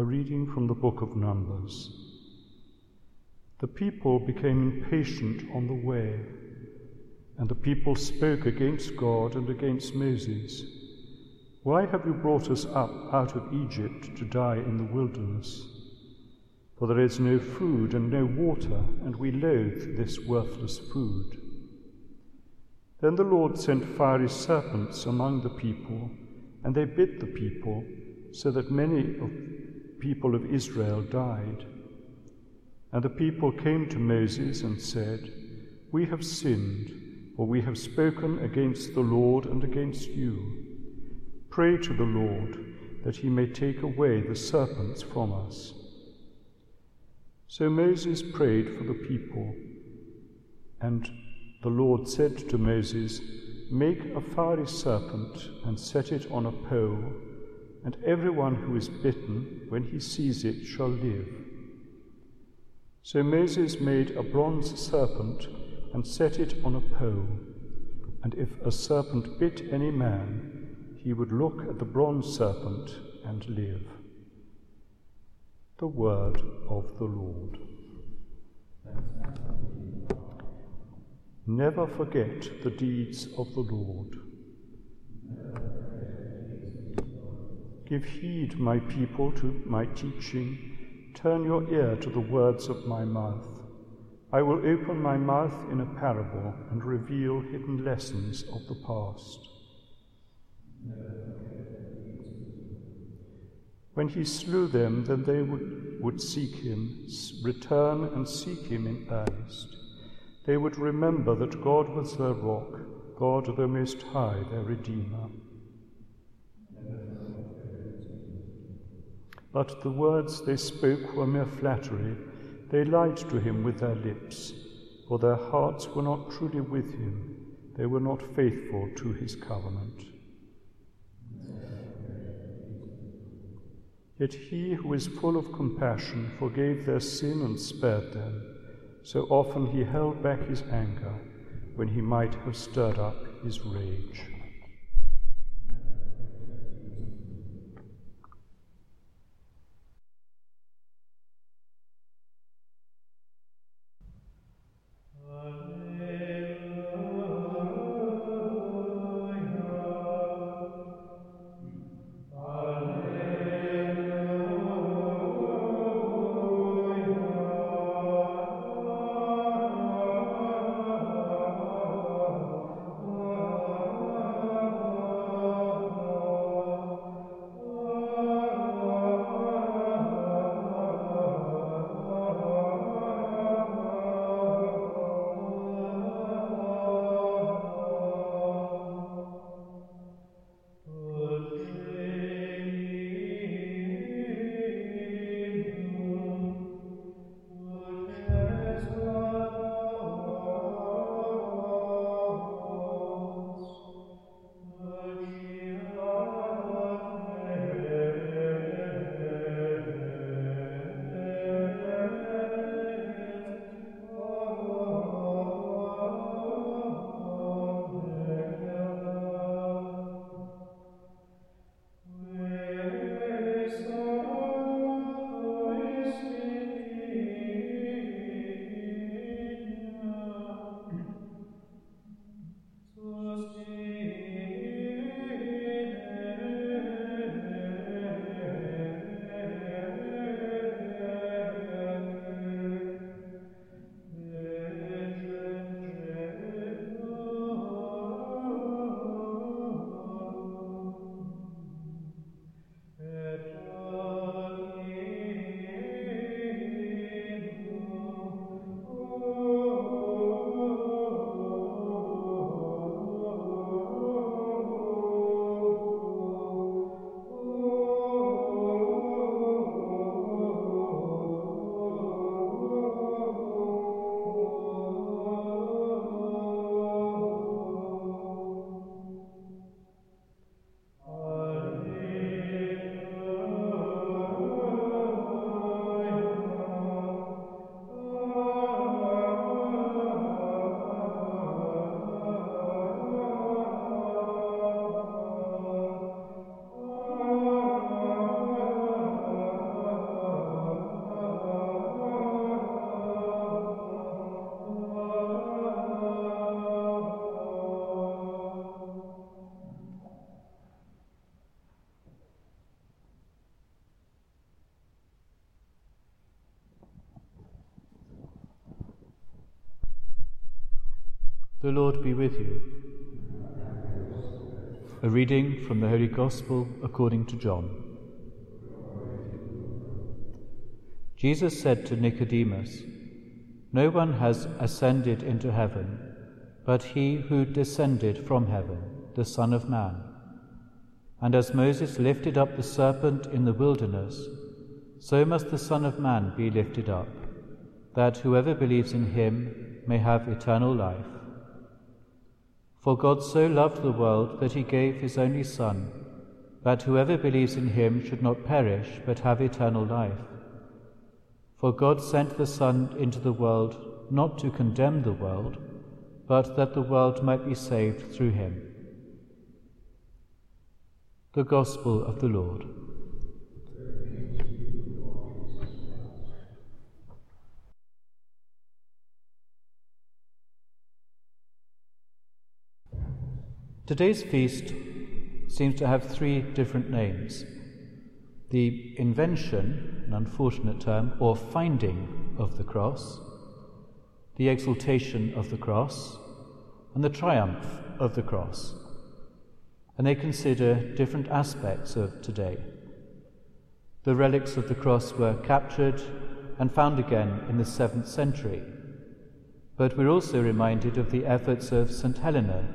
A reading from the book of Numbers. The people became impatient on the way, and the people spoke against God and against Moses. Why have you brought us up out of Egypt to die in the wilderness? For there is no food and no water, and we loathe this worthless food. Then the Lord sent fiery serpents among the people, and they bit the people, so that many of people of Israel died. And the people came to Moses and said, We have sinned, for we have spoken against the Lord and against you. Pray to the Lord that he may take away the serpents from us. So Moses prayed for the people, and the Lord said to Moses, Make a fiery serpent and set it on a pole, and everyone who is bitten, when he sees it, shall live. So Moses made a bronze serpent and set it on a pole, and if a serpent bit any man, he would look at the bronze serpent and live. The word of the Lord. Never forget the deeds of the Lord. Give heed, my people, to my teaching. Turn your ear to the words of my mouth. I will open my mouth in a parable and reveal hidden lessons of the past. When he slew them, then they would, would seek him, return and seek him in earnest. They would remember that God was their rock, God the Most High, their Redeemer. But the words they spoke were mere flattery. They lied to him with their lips, for their hearts were not truly with him. They were not faithful to his covenant. Yet he who is full of compassion forgave their sin and spared them. So often he held back his anger when he might have stirred up his rage. The Lord be with you. A reading from the Holy Gospel according to John. Jesus said to Nicodemus, No one has ascended into heaven but he who descended from heaven, the Son of Man. And as Moses lifted up the serpent in the wilderness, so must the Son of Man be lifted up, that whoever believes in him may have eternal life. For God so loved the world that he gave his only Son, that whoever believes in him should not perish but have eternal life. For God sent the Son into the world not to condemn the world, but that the world might be saved through him. The Gospel of the Lord. Today's feast seems to have three different names the invention, an unfortunate term, or finding of the cross, the exaltation of the cross, and the triumph of the cross. And they consider different aspects of today. The relics of the cross were captured and found again in the 7th century. But we're also reminded of the efforts of St. Helena,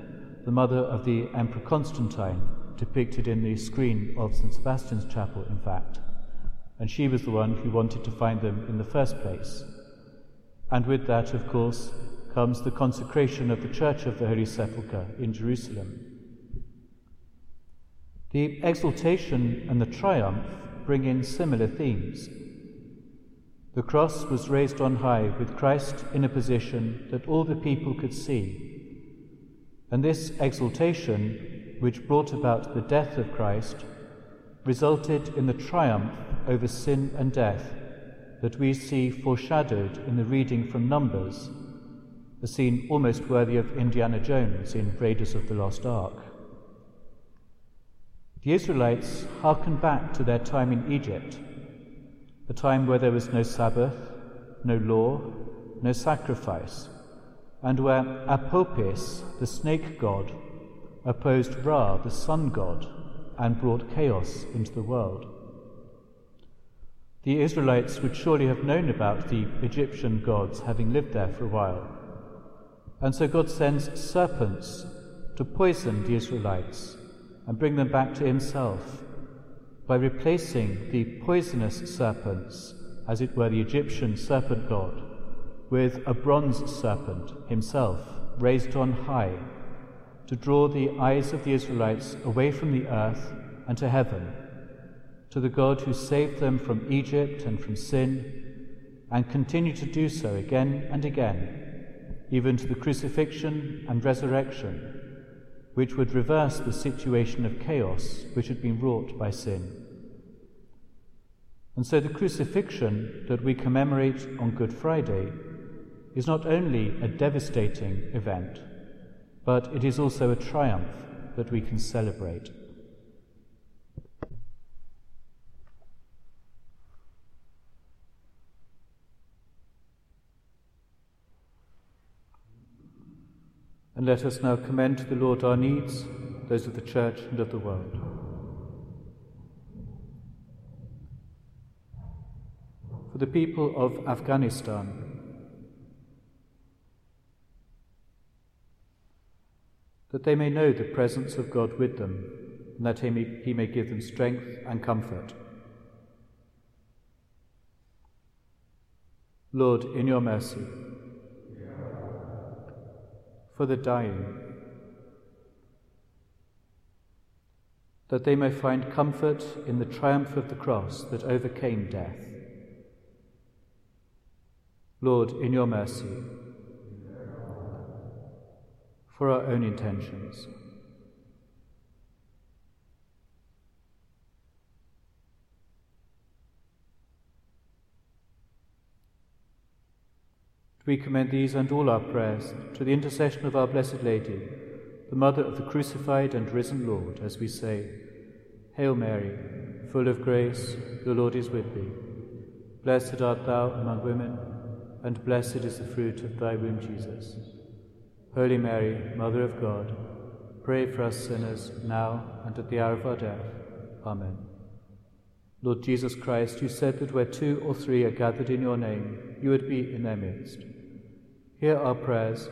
the mother of the Emperor Constantine, depicted in the screen of St. Sebastian's chapel, in fact. And she was the one who wanted to find them in the first place. And with that, of course, comes the consecration of the Church of the Holy Sepulchre in Jerusalem. The exaltation and the triumph bring in similar themes. The cross was raised on high with Christ in a position that all the people could see. And this exaltation, which brought about the death of Christ, resulted in the triumph over sin and death that we see foreshadowed in the reading from Numbers a scene almost worthy of Indiana Jones in Raiders of the Lost Ark. The Israelites hearken back to their time in Egypt, a time where there was no Sabbath, no law, no sacrifice, and where Apophis, the snake god, opposed Ra, the sun god, and brought chaos into the world. The Israelites would surely have known about the Egyptian gods having lived there for a while and so God sends serpents to poison the Israelites and bring them back to Himself by replacing the poisonous serpents, as it were the Egyptian serpent god, with a bronze serpent himself raised on high to draw the eyes of the Israelites away from the earth and to heaven, to the God who saved them from Egypt and from sin, and continue to do so again and again even to the crucifixion and resurrection, which would reverse the situation of chaos which had been wrought by sin. And so the crucifixion that we commemorate on Good Friday is not only a devastating event, but it is also a triumph that we can celebrate. And let us now commend to the Lord our needs, those of the Church and of the world. For the people of Afghanistan, that they may know the presence of God with them, and that he may, he may give them strength and comfort. Lord, in your mercy, for the dying, that they may find comfort in the triumph of the cross that overcame death. Lord, in your mercy, for our own intentions. We commend these and all our prayers to the intercession of our Blessed Lady, the Mother of the crucified and risen Lord, as we say, Hail Mary, full of grace, the Lord is with thee. Blessed art thou among women, and blessed is the fruit of thy womb, Jesus. Holy Mary, Mother of God, pray for us sinners now and at the hour of our death. Amen. Lord Jesus Christ, you said that where two or three are gathered in your name, you would be in their midst. Hear our prayers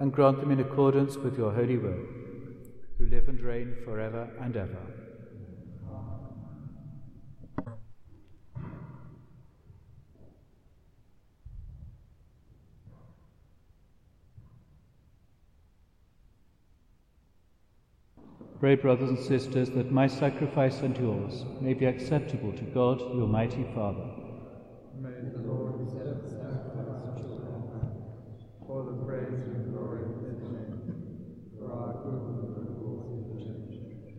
and grant them in accordance with your holy will, who live and reign forever and ever. Pray, brothers and sisters, that my sacrifice and yours may be acceptable to God, your mighty Father. May the Lord accept the sacrifice of for the praise and glory of his name, for our good and the good of the church.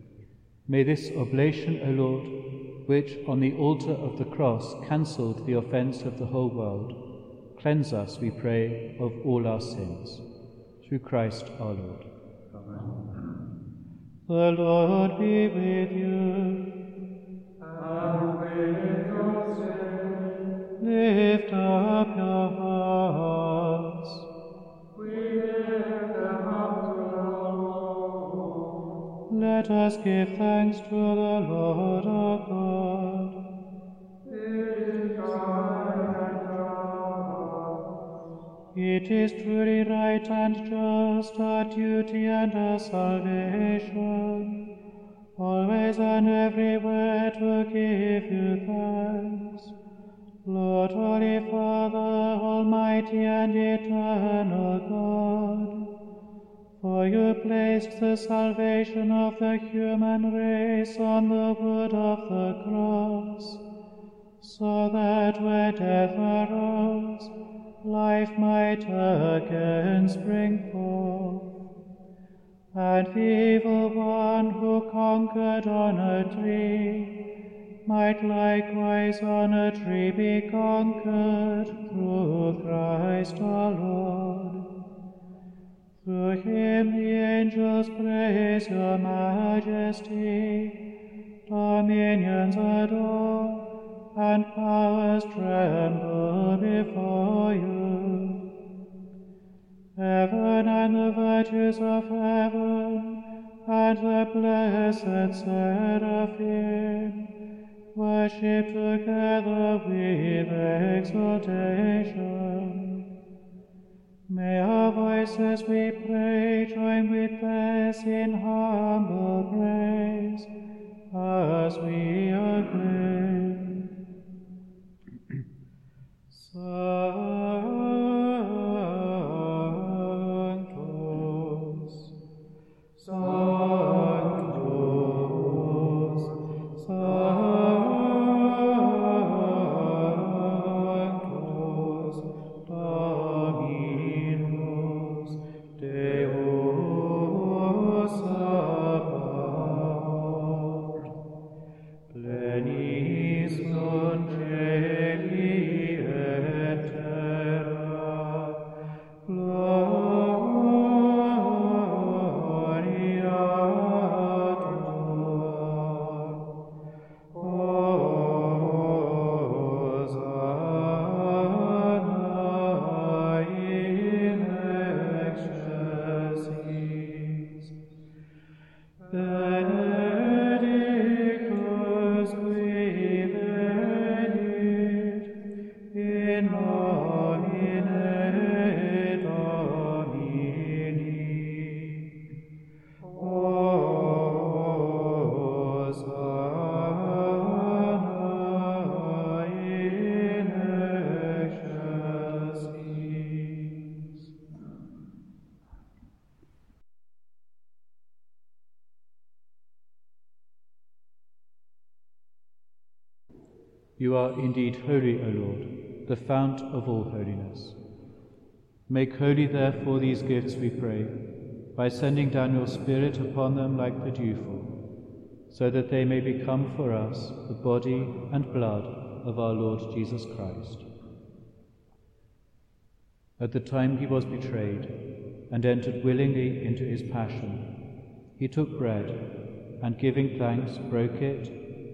May this oblation, O Lord, which on the altar of the cross cancelled the offence of the whole world, cleanse us, we pray, of all our sins. Through Christ our Lord. Amen. The Lord be with you. And with your spirit, Lift up your hearts. we lift them up to the Lord. Let us give thanks to the Lord It is truly right and just, our duty and our salvation, always and everywhere to give you thanks. Lord, Holy Father, Almighty and Eternal God, for you placed the salvation of the human race on the wood of the cross, so that where death arose, life might again spring forth. And the evil one who conquered on a tree might likewise on a tree be conquered through Christ our Lord. Through him the angels praise your majesty, dominions adore, and powers tremble before you. Heaven and the virtues of heaven, and the blessed seraphim, worship together with exaltation. May our voices, we pray, join with theirs in humble praise, as we acclaim. Sanctus, indeed holy, O Lord, the fount of all holiness. Make holy, therefore, these gifts, we pray, by sending down your Spirit upon them like the dewfall, so that they may become for us the body and blood of our Lord Jesus Christ. At the time he was betrayed and entered willingly into his passion, he took bread and, giving thanks, broke it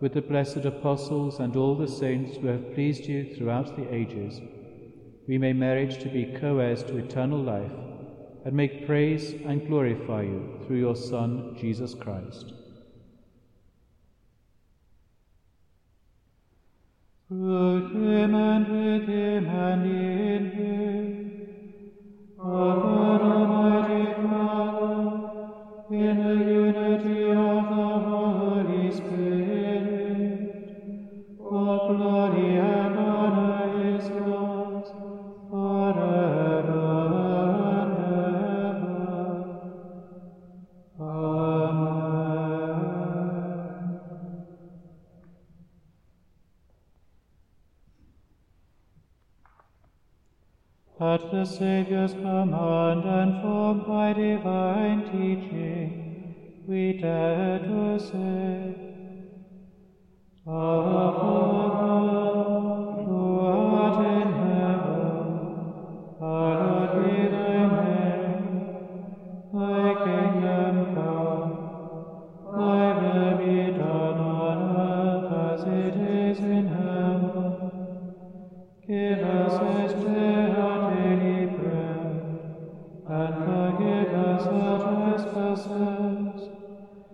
with the blessed apostles and all the saints who have pleased you throughout the ages, we may merit to be co heirs to eternal life and make praise and glorify you through your Son, Jesus Christ. Through him and with him and in him, O the Saviour's command and formed by divine teaching, we dare to say,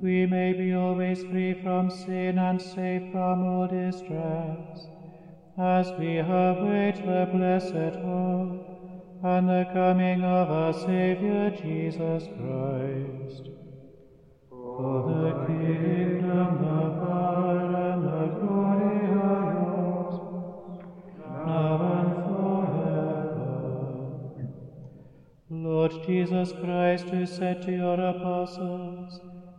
we may be always free from sin and safe from all distress, as we await the blessed hope and the coming of our Saviour Jesus Christ. For the kingdom, the power, and the glory are yours, now and forever. Lord Jesus Christ, who said to your apostles,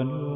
Agnus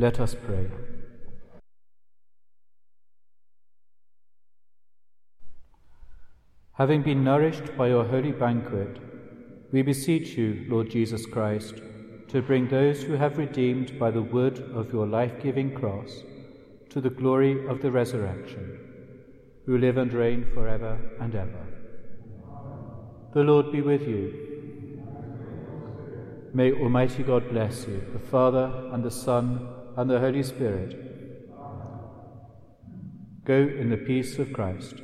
Let us pray. Having been nourished by your holy banquet, we beseech you, Lord Jesus Christ, to bring those who have redeemed by the wood of your life giving cross to the glory of the resurrection, who live and reign forever and ever. The Lord be with you. May Almighty God bless you, the Father, and the Son, and the Holy Spirit. Go in the peace of Christ.